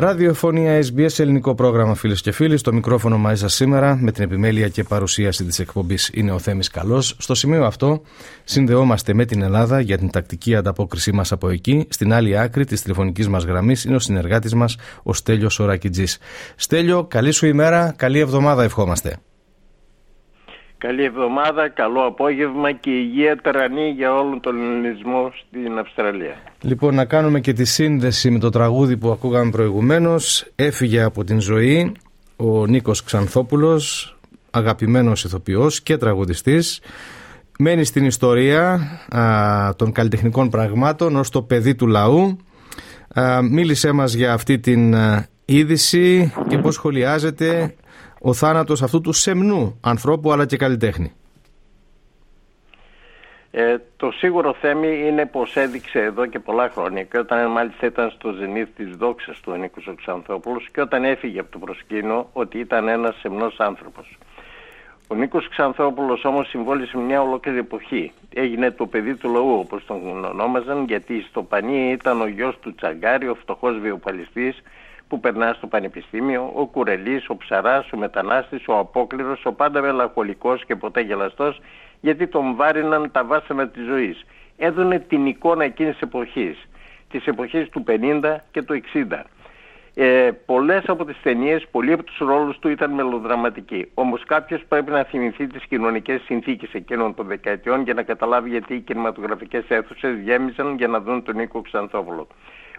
Ραδιοφωνία SBS ελληνικό πρόγραμμα φίλες και φίλοι. Στο μικρόφωνο μαζί σα σήμερα με την επιμέλεια και παρουσίαση της εκπομπής είναι ο Θέμης Καλός. Στο σημείο αυτό συνδεόμαστε με την Ελλάδα για την τακτική ανταπόκρισή μας από εκεί. Στην άλλη άκρη της τηλεφωνικής μας γραμμής είναι ο συνεργάτης μας ο Στέλιος Σορακιτζή. Στέλιο, καλή σου ημέρα, καλή εβδομάδα ευχόμαστε. Καλή εβδομάδα, καλό απόγευμα και υγεία τερανή για όλον τον ελληνισμό στην Αυστραλία. Λοιπόν, να κάνουμε και τη σύνδεση με το τραγούδι που ακούγαμε προηγουμένως. Έφυγε από την ζωή ο Νίκος Ξανθόπουλος, αγαπημένος ηθοποιός και τραγουδιστής. Μένει στην ιστορία α, των καλλιτεχνικών πραγμάτων ως το παιδί του λαού. Α, μίλησέ μας για αυτή την είδηση και πώς σχολιάζεται ο θάνατος αυτού του σεμνού ανθρώπου αλλά και καλλιτέχνη. Ε, το σίγουρο θέμη είναι πως έδειξε εδώ και πολλά χρόνια και όταν μάλιστα ήταν στο ζενήθ της δόξας του ο Νίκος ο Ξανθόπουλος και όταν έφυγε από το προσκήνιο ότι ήταν ένας σεμνός άνθρωπος. Ο Νίκος Ξανθόπουλος όμως συμβόλησε μια ολόκληρη εποχή. Έγινε το παιδί του λαού όπως τον ονόμαζαν γιατί στο Πανί ήταν ο γιος του Τσαγκάρη, ο φτωχός βιοπαλιστής που περνάς στο πανεπιστήμιο, ο κουρελής, ο ψαράς, ο μετανάστης, ο απόκληρος, ο πάντα μελαγχολικός και ποτέ γελαστός, γιατί τον βάριναν τα βάσανα της ζωής. Έδωνε την εικόνα εκείνης της εποχής, της εποχής του 50 και του 60. Ε, πολλές από τις ταινίες, πολλοί από τους ρόλους του ήταν μελοδραματικοί. Όμως κάποιος πρέπει να θυμηθεί τις κοινωνικές συνθήκες εκείνων των δεκαετιών για να καταλάβει γιατί οι κινηματογραφικές αίθουσες γέμιζαν για να δουν τον Νίκο Ξανθόπουλο.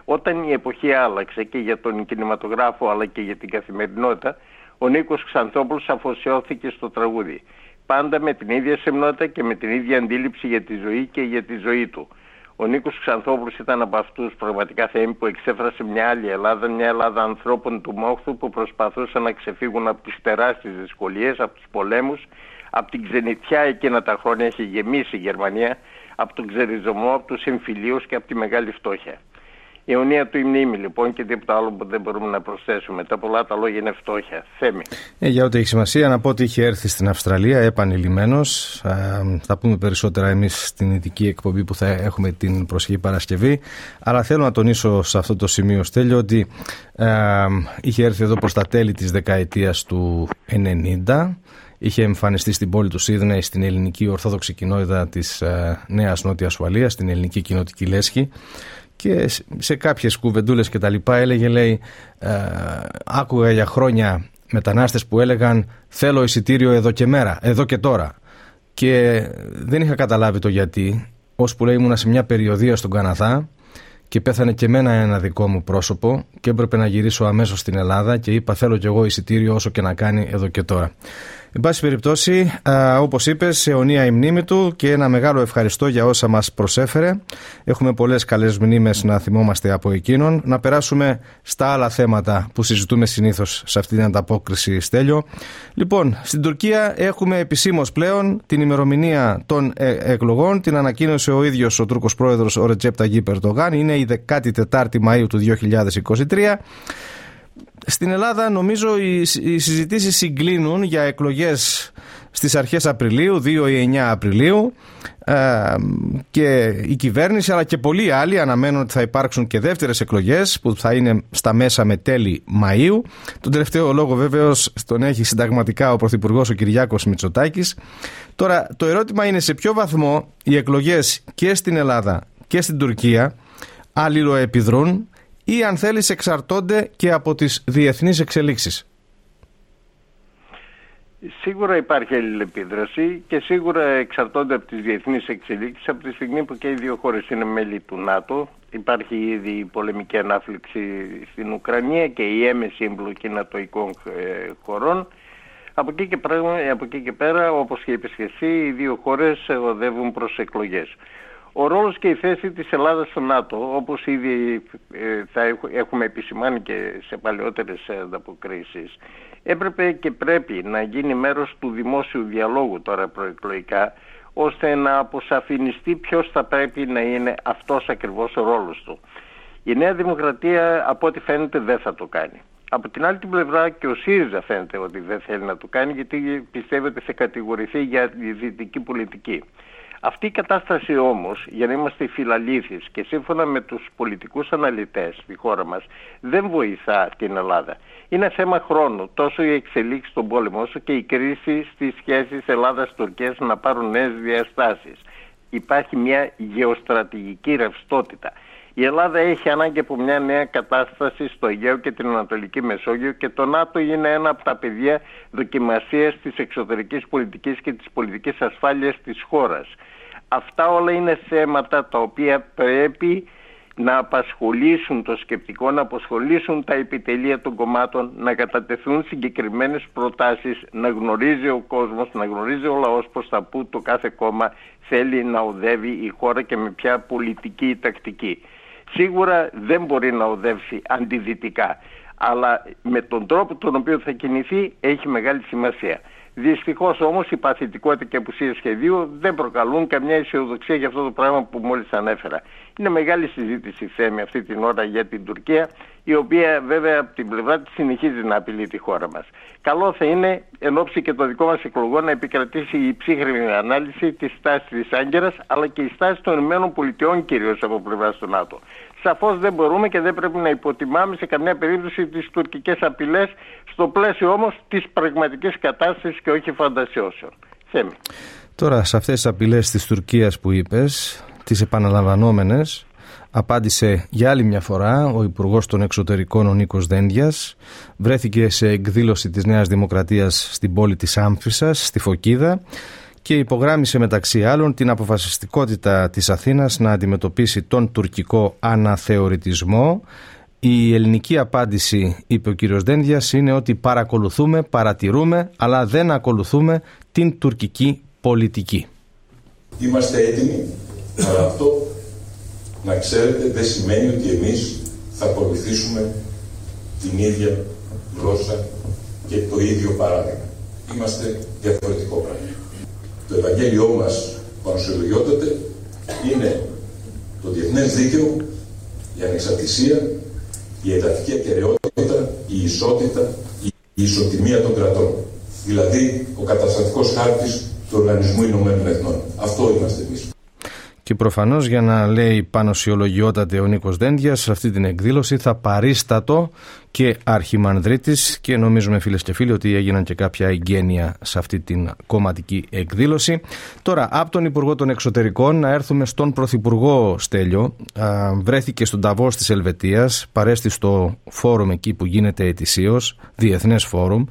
Όταν η εποχή άλλαξε και για τον κινηματογράφο αλλά και για την καθημερινότητα, ο Νίκος Ξανθόπουλος αφοσιώθηκε στο τραγούδι. Πάντα με την ίδια σεμνότητα και με την ίδια αντίληψη για τη ζωή και για τη ζωή του. Ο Νίκος Ξανθόπουλος ήταν από αυτούς πραγματικά θέμη που εξέφρασε μια άλλη Ελλάδα, μια Ελλάδα ανθρώπων του μόχθου που προσπαθούσαν να ξεφύγουν από τις τεράστιες δυσκολίες, από τους πολέμους, από την ξενιτιά εκείνα τα χρόνια έχει γεμίσει η Γερμανία, από τον ξεριζωμό, από τους εμφυλίους και από τη μεγάλη φτώχεια. Η αιωνία του η μνήμη λοιπόν και τίποτα άλλο που δεν μπορούμε να προσθέσουμε. Τα πολλά τα λόγια είναι φτώχεια. Θέμη. Ε, για ό,τι έχει σημασία να πω ότι είχε έρθει στην Αυστραλία επανειλημμένος. Θα πούμε περισσότερα εμείς στην ειδική εκπομπή που θα έχουμε την προσεχή Παρασκευή. Αλλά θέλω να τονίσω σε αυτό το σημείο, Στέλιο, ότι είχε έρθει εδώ προς τα τέλη της δεκαετίας του 90. Είχε εμφανιστεί στην πόλη του Σίδνεϊ στην ελληνική ορθόδοξη κοινότητα της Νέας Νότιας Ουαλίας, στην ελληνική κοινοτική λέσχη και σε κάποιες κουβεντούλες και τα λοιπά έλεγε λέει ε, άκουγα για χρόνια μετανάστες που έλεγαν θέλω εισιτήριο εδώ και μέρα, εδώ και τώρα και δεν είχα καταλάβει το γιατί που λέει ήμουνα σε μια περιοδία στον Καναδά και πέθανε και εμένα ένα δικό μου πρόσωπο και έπρεπε να γυρίσω αμέσως στην Ελλάδα και είπα θέλω κι εγώ εισιτήριο όσο και να κάνει εδώ και τώρα. Εν πάση περιπτώσει, όπως είπες, αιωνία η μνήμη του και ένα μεγάλο ευχαριστώ για όσα μας προσέφερε. Έχουμε πολλές καλές μνήμες να θυμόμαστε από εκείνον. Να περάσουμε στα άλλα θέματα που συζητούμε συνήθως σε αυτή την ανταπόκριση, Στέλιο. Λοιπόν, στην Τουρκία έχουμε επισήμως πλέον την ημερομηνία των ε, εκλογών. Την ανακοίνωσε ο ίδιος ο Τούρκος πρόεδρος, ο Ρετζέπτα Γκίπερ Είναι η 14η Μαου του 2023. Στην Ελλάδα νομίζω οι, οι συζητήσεις συγκλίνουν για εκλογές στις αρχές Απριλίου, 2 ή 9 Απριλίου ε, και η κυβέρνηση αλλά και πολλοί άλλοι αναμένουν ότι θα υπάρξουν και δεύτερες εκλογές που θα είναι στα μέσα με τέλη Μαΐου. Τον τελευταίο λόγο βέβαιως τον έχει συνταγματικά ο Πρωθυπουργός ο Κυριάκος Μητσοτάκης. Τώρα το ερώτημα είναι σε ποιο βαθμό οι εκλογές και στην Ελλάδα και στην Τουρκία αλληλοεπιδρούν ή αν θέλεις εξαρτώνται και από τις διεθνείς εξελίξεις. Σίγουρα υπάρχει αλληλεπίδραση και σίγουρα εξαρτώνται από τις διεθνείς εξελίξεις από τη στιγμή που και οι δύο χώρες είναι μέλη του ΝΑΤΟ. Υπάρχει ήδη η πολεμική ανάφληξη στην Ουκρανία και η έμεση εμπλοκή νατοικών ε, χωρών. Από εκεί, και πέρα, από εκεί και πέρα, όπως και είπες και εσύ, οι δύο χώρες οδεύουν προς εκλογές. Ο ρόλος και η θέση της Ελλάδας στο ΝΑΤΟ, όπως ήδη ε, θα έχουμε επισημάνει και σε παλαιότερες ανταποκρίσεις, έπρεπε και πρέπει να γίνει μέρος του δημόσιου διαλόγου τώρα προεκλογικά, ώστε να αποσαφινιστεί ποιος θα πρέπει να είναι αυτός ακριβώς ο ρόλος του. Η Νέα Δημοκρατία από ό,τι φαίνεται δεν θα το κάνει. Από την άλλη την πλευρά και ο ΣΥΡΙΖΑ φαίνεται ότι δεν θέλει να το κάνει γιατί πιστεύει ότι θα κατηγορηθεί για τη δυτική πολιτική. Αυτή η κατάσταση όμως, για να είμαστε φιλαλήθεις και σύμφωνα με τους πολιτικούς αναλυτές στη χώρα μας, δεν βοηθά την Ελλάδα. Είναι θέμα χρόνου, τόσο η εξελίξη στον πόλεμο, όσο και η κρίση στις σχέσεις Ελλάδας-Τουρκίας να πάρουν νέες διαστάσεις. Υπάρχει μια γεωστρατηγική ρευστότητα. Η Ελλάδα έχει ανάγκη από μια νέα κατάσταση στο Αιγαίο και την Ανατολική Μεσόγειο και το ΝΑΤΟ είναι ένα από τα πεδία δοκιμασίας της εξωτερικής πολιτικής και της πολιτικής ασφάλειας της χώρας. Αυτά όλα είναι θέματα τα οποία πρέπει να απασχολήσουν το σκεπτικό, να απασχολήσουν τα επιτελεία των κομμάτων, να κατατεθούν συγκεκριμένες προτάσεις, να γνωρίζει ο κόσμος, να γνωρίζει ο λαός προς τα που το κάθε κόμμα θέλει να οδεύει η χώρα και με ποια πολιτική ή τακτική. Σίγουρα δεν μπορεί να οδεύσει αντιδυτικά, αλλά με τον τρόπο τον οποίο θα κινηθεί έχει μεγάλη σημασία. Δυστυχώς όμως η παθητικότητα και απουσία σχεδίου δεν προκαλούν καμιά αισιοδοξία για αυτό το πράγμα που μόλις ανέφερα. Είναι μεγάλη συζήτηση θέμη αυτή την ώρα για την Τουρκία, η οποία βέβαια από την πλευρά της συνεχίζει να απειλεί τη χώρα μας. Καλό θα είναι εν ώψη και το δικό μας εκλογό να επικρατήσει η ψύχρεμη ανάλυση της στάσης της Άγκυρας αλλά και η στάση των ΗΠΑ κυρίως από πλευράς του ΝΑΤΟ. Σαφώς δεν μπορούμε και δεν πρέπει να υποτιμάμε σε καμιά περίπτωση τις τουρκικές απειλές, στο πλαίσιο όμως της πραγματικής κατάστασης και όχι φαντασιώσεων. Θέμη. Τώρα, σε αυτές τις απειλές της Τουρκίας που είπες, τις επαναλαμβανόμενες, απάντησε για άλλη μια φορά ο Υπουργός των Εξωτερικών ο Νίκος Δένδιας. Βρέθηκε σε εκδήλωση της Νέας Δημοκρατίας στην πόλη της Άμφυσα, στη Φωκίδα και υπογράμμισε μεταξύ άλλων την αποφασιστικότητα της Αθήνας να αντιμετωπίσει τον τουρκικό αναθεωρητισμό. Η ελληνική απάντηση, είπε ο κύριος Δένδιας, είναι ότι παρακολουθούμε, παρατηρούμε, αλλά δεν ακολουθούμε την τουρκική πολιτική. Είμαστε έτοιμοι, αλλά αυτό να ξέρετε δεν σημαίνει ότι εμείς θα ακολουθήσουμε την ίδια γλώσσα και το ίδιο παράδειγμα. Είμαστε διαφορετικό πράγμα. Το Ευαγγέλιό μας, πανοσυλλογιότατε, είναι το διεθνές δίκαιο, η ανεξαρτησία, η εδαφική ακαιρεότητα, η ισότητα, η ισοτιμία των κρατών. Δηλαδή, ο καταστατικός χάρτης του Οργανισμού Ηνωμένων Εθνών. Αυτό είμαστε εμείς. Και προφανώς για να λέει πάνω σιολογιότατε ο Νίκος Δέντια, σε αυτή την εκδήλωση θα παρίστατο και αρχιμανδρίτης και νομίζουμε φίλες και φίλοι ότι έγιναν και κάποια εγγένεια σε αυτή την κομματική εκδήλωση. Τώρα, από τον Υπουργό των Εξωτερικών να έρθουμε στον Πρωθυπουργό Στέλιο. βρέθηκε στον Ταβό της Ελβετίας, παρέστη στο φόρουμ εκεί που γίνεται ετησίως, διεθνές φόρουμ.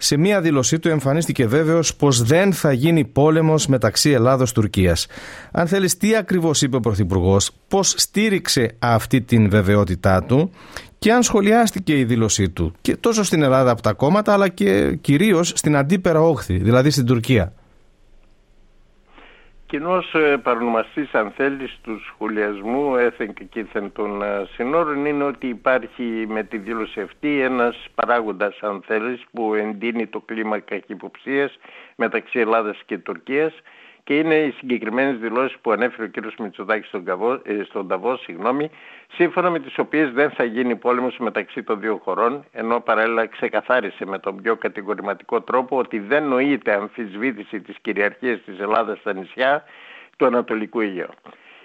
Σε μία δήλωσή του εμφανίστηκε βέβαιος πως δεν θα γίνει πόλεμος μεταξύ Ελλάδο-Τουρκία. Αν θέλεις, τι ακριβώς είπε ο Πρωθυπουργός, πώς στήριξε αυτή την βεβαιότητά του και αν σχολιάστηκε η δήλωσή του και τόσο στην Ελλάδα από τα κόμματα αλλά και κυρίως στην αντίπερα όχθη, δηλαδή στην Τουρκία κοινός ε, παρονομαστής, αν θέλεις, του σχολιασμού έθεν και κήθεν των ε, συνόρων είναι ότι υπάρχει με τη δήλωση αυτή ένας παράγοντας, αν θέλεις, που εντείνει το κλίμα καχυποψία μεταξύ Ελλάδας και Τουρκίας και είναι οι συγκεκριμένες δηλώσεις που ανέφερε ο κ. Μητσοτάκης στον, ε, στον Ταβό, συγγνώμη, σύμφωνα με τις οποίες δεν θα γίνει πόλεμος μεταξύ των δύο χωρών, ενώ παράλληλα ξεκαθάρισε με τον πιο κατηγορηματικό τρόπο ότι δεν νοείται αμφισβήτηση της κυριαρχίας της Ελλάδας στα νησιά του Ανατολικού Αιγαίου.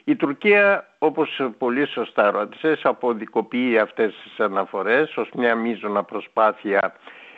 Η Τουρκία, όπως πολύ σωστά ρώτησες, αποδικοποιεί αυτές τις αναφορές ως μια μείζωνα προσπάθεια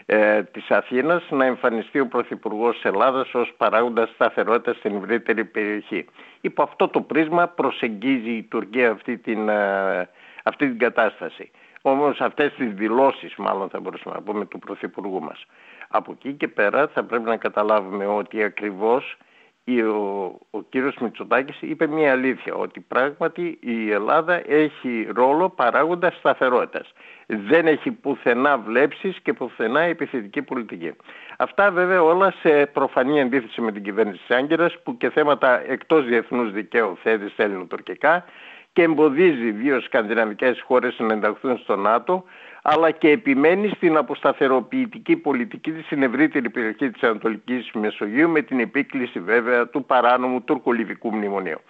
ε, της Αθήνας να εμφανιστεί ο Πρωθυπουργός της Ελλάδας ως παράγοντας σταθερότητας στην ευρύτερη περιοχή. Υπό αυτό το πρίσμα προσεγγίζει η Τουρκία αυτή την, ε, αυτή την κατάσταση. Όμως αυτές τις δηλώσεις μάλλον θα μπορούσαμε να πούμε του Πρωθυπουργού μας. Από εκεί και πέρα θα πρέπει να καταλάβουμε ότι ακριβώς ο, ο κύριος Μητσοτάκης είπε μια αλήθεια ότι πράγματι η Ελλάδα έχει ρόλο παράγοντας σταθερότητας. Δεν έχει πουθενά βλέψεις και πουθενά επιθετική πολιτική. Αυτά βέβαια όλα σε προφανή αντίθεση με την κυβέρνηση της Άγκυρας που και θέματα εκτός διεθνούς δικαίου θέτει στα ελληνοτουρκικά και εμποδίζει δύο σκανδιναβικές χώρες να ενταχθούν στο ΝΑΤΟ αλλά και επιμένει στην αποσταθεροποιητική πολιτική της στην ευρύτερη περιοχή της Ανατολικής Μεσογείου με την επίκληση βέβαια του παράνομου τουρκολιβικού μνημονίου.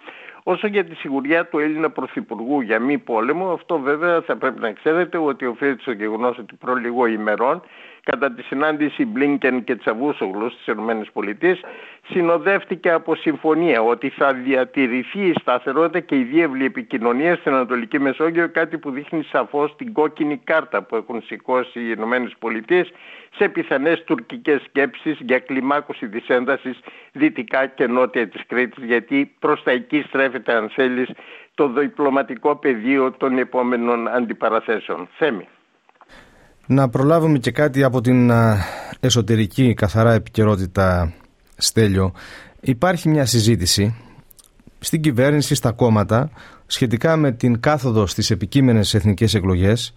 Όσο για τη σιγουριά του Έλληνα Πρωθυπουργού για μη πόλεμο, αυτό βέβαια θα πρέπει να ξέρετε ότι οφείλεται στο γεγονός ότι προ λίγο ημερών κατά τη συνάντηση Μπλίνκεν και Τσαβούσογλου στις ΗΠΑ συνοδεύτηκε από συμφωνία ότι θα διατηρηθεί η σταθερότητα και η διεύλη επικοινωνία στην Ανατολική Μεσόγειο κάτι που δείχνει σαφώς την κόκκινη κάρτα που έχουν σηκώσει οι ΗΠΑ σε πιθανές τουρκικές σκέψεις για κλιμάκωση της έντασης δυτικά και νότια της Κρήτης γιατί προς τα εκεί στρέφεται αν θέλεις το διπλωματικό πεδίο των επόμενων αντιπαραθέσεων. Θέμη. Να προλάβουμε και κάτι από την εσωτερική καθαρά επικαιρότητα Στέλιο. Υπάρχει μια συζήτηση στην κυβέρνηση, στα κόμματα, σχετικά με την κάθοδο στις επικείμενες εθνικές εκλογές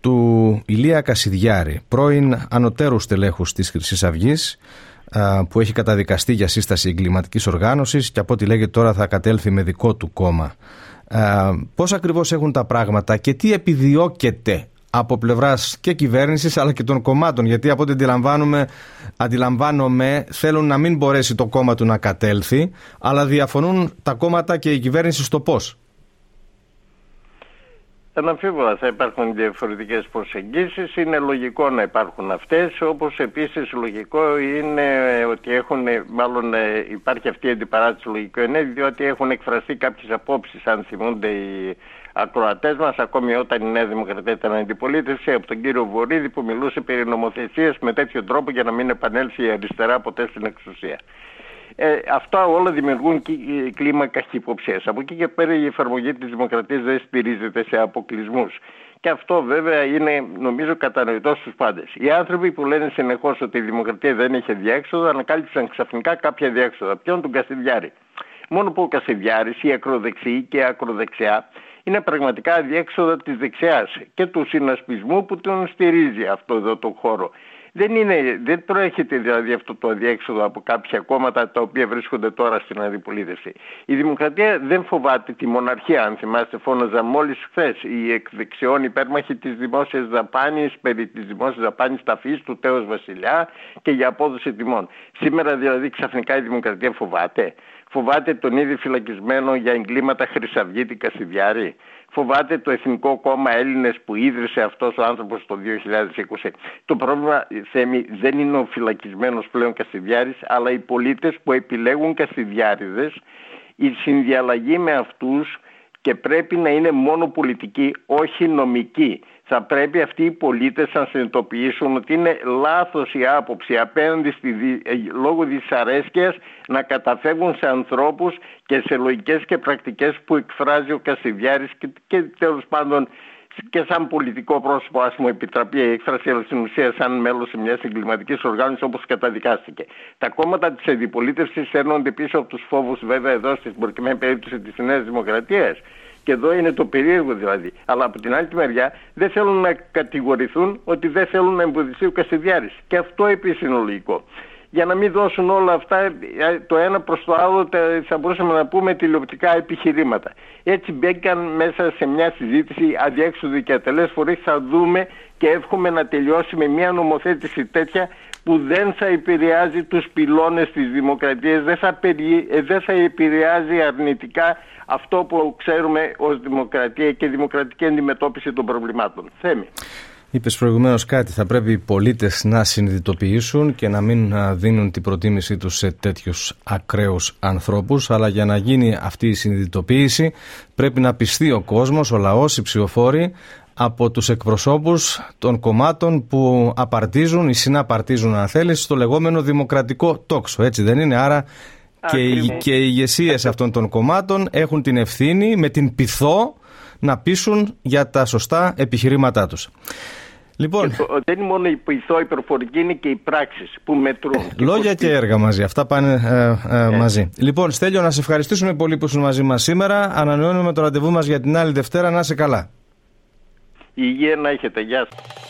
του Ηλία Κασιδιάρη, πρώην ανωτέρους στελέχους της Χρυσής Αυγής, που έχει καταδικαστεί για σύσταση εγκληματικής οργάνωσης και από ό,τι λέγεται τώρα θα κατέλθει με δικό του κόμμα. Πώς ακριβώς έχουν τα πράγματα και τι επιδιώκεται από πλευράς και κυβέρνησης αλλά και των κομμάτων. Γιατί από ό,τι αντιλαμβάνομαι, αντιλαμβάνομαι, θέλουν να μην μπορέσει το κόμμα του να κατέλθει, αλλά διαφωνούν τα κόμματα και η κυβέρνηση στο πώς. Αναμφίβολα θα υπάρχουν διαφορετικές προσεγγίσεις, είναι λογικό να υπάρχουν αυτές, όπως επίσης λογικό είναι ότι έχουν, μάλλον ε, υπάρχει αυτή η αντιπαράτηση λογικό είναι, διότι έχουν εκφραστεί κάποιες απόψεις, αν θυμούνται οι ακροατές μας, ακόμη όταν η Νέα Δημοκρατία ήταν αντιπολίτευση, από τον κύριο Βορύδη που μιλούσε περί νομοθεσίας με τέτοιο τρόπο για να μην επανέλθει η αριστερά ποτέ στην εξουσία. Ε, αυτά όλα δημιουργούν ε, κλίμα καχυποψία. Από εκεί και πέρα η εφαρμογή της δημοκρατίας δεν στηρίζεται σε αποκλεισμούς. Και αυτό βέβαια είναι νομίζω κατανοητό στους πάντες. Οι άνθρωποι που λένε συνεχώς ότι η δημοκρατία δεν είχε διέξοδο ανακάλυψαν ξαφνικά κάποια διέξοδα. Ποιον τον Κασιδιάρη. Μόνο που ο Κασιδιάρης, η ακροδεξιή και η ακροδεξιά είναι πραγματικά αδιέξοδο της δεξιάς και του συνασπισμού που τον στηρίζει αυτό εδώ το χώρο. Δεν, είναι, δεν προέρχεται δηλαδή αυτό το αδιέξοδο από κάποια κόμματα τα οποία βρίσκονται τώρα στην αντιπολίτευση. Η δημοκρατία δεν φοβάται τη μοναρχία, αν θυμάστε, φώναζα μόλις χθες οι εκδεξιών υπέρμαχοι της δημόσιας δαπάνης, περί της δημόσιας δαπάνης ταφή του Τέος Βασιλιά και για απόδοση τιμών. Σήμερα δηλαδή ξαφνικά η δημοκρατία φοβάται. Φοβάται τον ήδη φυλακισμένο για εγκλήματα Χρυσαυγίτη Κασιδιάρη; Φοβάται το Εθνικό Κόμμα Έλληνες που ίδρυσε αυτός ο άνθρωπος το 2020. Το πρόβλημα, Θέμη, δεν είναι ο φυλακισμένος πλέον Κασιδιάρης, αλλά οι πολίτες που επιλέγουν Κασιδιάριδες, η συνδιαλλαγή με αυτούς και πρέπει να είναι μόνο πολιτική, όχι νομική θα πρέπει αυτοί οι πολίτες να συνειδητοποιήσουν ότι είναι λάθος η άποψη απέναντι στη, ε, λόγω δυσαρέσκειας να καταφεύγουν σε ανθρώπους και σε λογικές και πρακτικές που εκφράζει ο Κασιδιάρης και, και τέλος πάντων και σαν πολιτικό πρόσωπο, ας μου επιτραπεί η έκφραση, αλλά στην ουσία σαν μέλος μιας εγκληματικής οργάνωσης όπως καταδικάστηκε. Τα κόμματα της αντιπολίτευσης έρνονται πίσω από τους φόβους, βέβαια, εδώ στην προκειμένη περίπτωση της Νέας Δημοκρατίας και εδώ είναι το περίεργο δηλαδή. Αλλά από την άλλη μεριά δεν θέλουν να κατηγορηθούν ότι δεν θέλουν να εμποδιστεί ο Κασιδιάρης. Και αυτό επίσης είναι λογικό. Για να μην δώσουν όλα αυτά ε, το ένα προς το άλλο θα μπορούσαμε να πούμε τηλεοπτικά επιχειρήματα. Έτσι μπήκαν μέσα σε μια συζήτηση αδιέξοδη και ατελές φορές θα δούμε και εύχομαι να τελειώσει με μια νομοθέτηση τέτοια που δεν θα επηρεάζει τους πυλώνες της δημοκρατίας, δεν θα, ε, δεν θα επηρεάζει αρνητικά αυτό που ξέρουμε ως δημοκρατία και δημοκρατική αντιμετώπιση των προβλημάτων. Θέμη. Είπες προηγουμένως κάτι. Θα πρέπει οι πολίτες να συνειδητοποιήσουν και να μην δίνουν την προτίμησή τους σε τέτοιους ακραίους ανθρώπους. Αλλά για να γίνει αυτή η συνειδητοποίηση, πρέπει να πιστεί ο κόσμος, ο λαός, οι ψηφοφόροι από τους εκπροσώπους των κομμάτων που απαρτίζουν ή συναπαρτίζουν αν θέλεις στο λεγόμενο δημοκρατικό τόξο έτσι δεν είναι; Άρα και οι, και οι ηγεσίες αυτών των κομμάτων έχουν την ευθύνη με την πειθό να πείσουν για τα σωστά επιχειρήματά τους. Λοιπόν, δεν είναι μόνο η πειθό, η προφορική, είναι και οι πράξεις που μετρούν. λόγια και έργα μαζί. Αυτά πάνε ε, ε, ε, μαζί. Λοιπόν, Στέλιο, να σε ευχαριστήσουμε πολύ που ήσουν μαζί μας σήμερα. Ανανεώνουμε το ραντεβού μας για την άλλη Δευτέρα. Να είσαι καλά. Υγεία να έχετε. Γεια σας.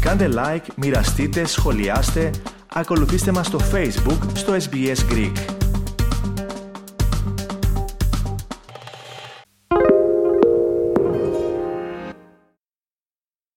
Κάντε like, μοιραστείτε, σχολιάστε, ακολουθήστε μας στο Facebook, στο SBS Greek.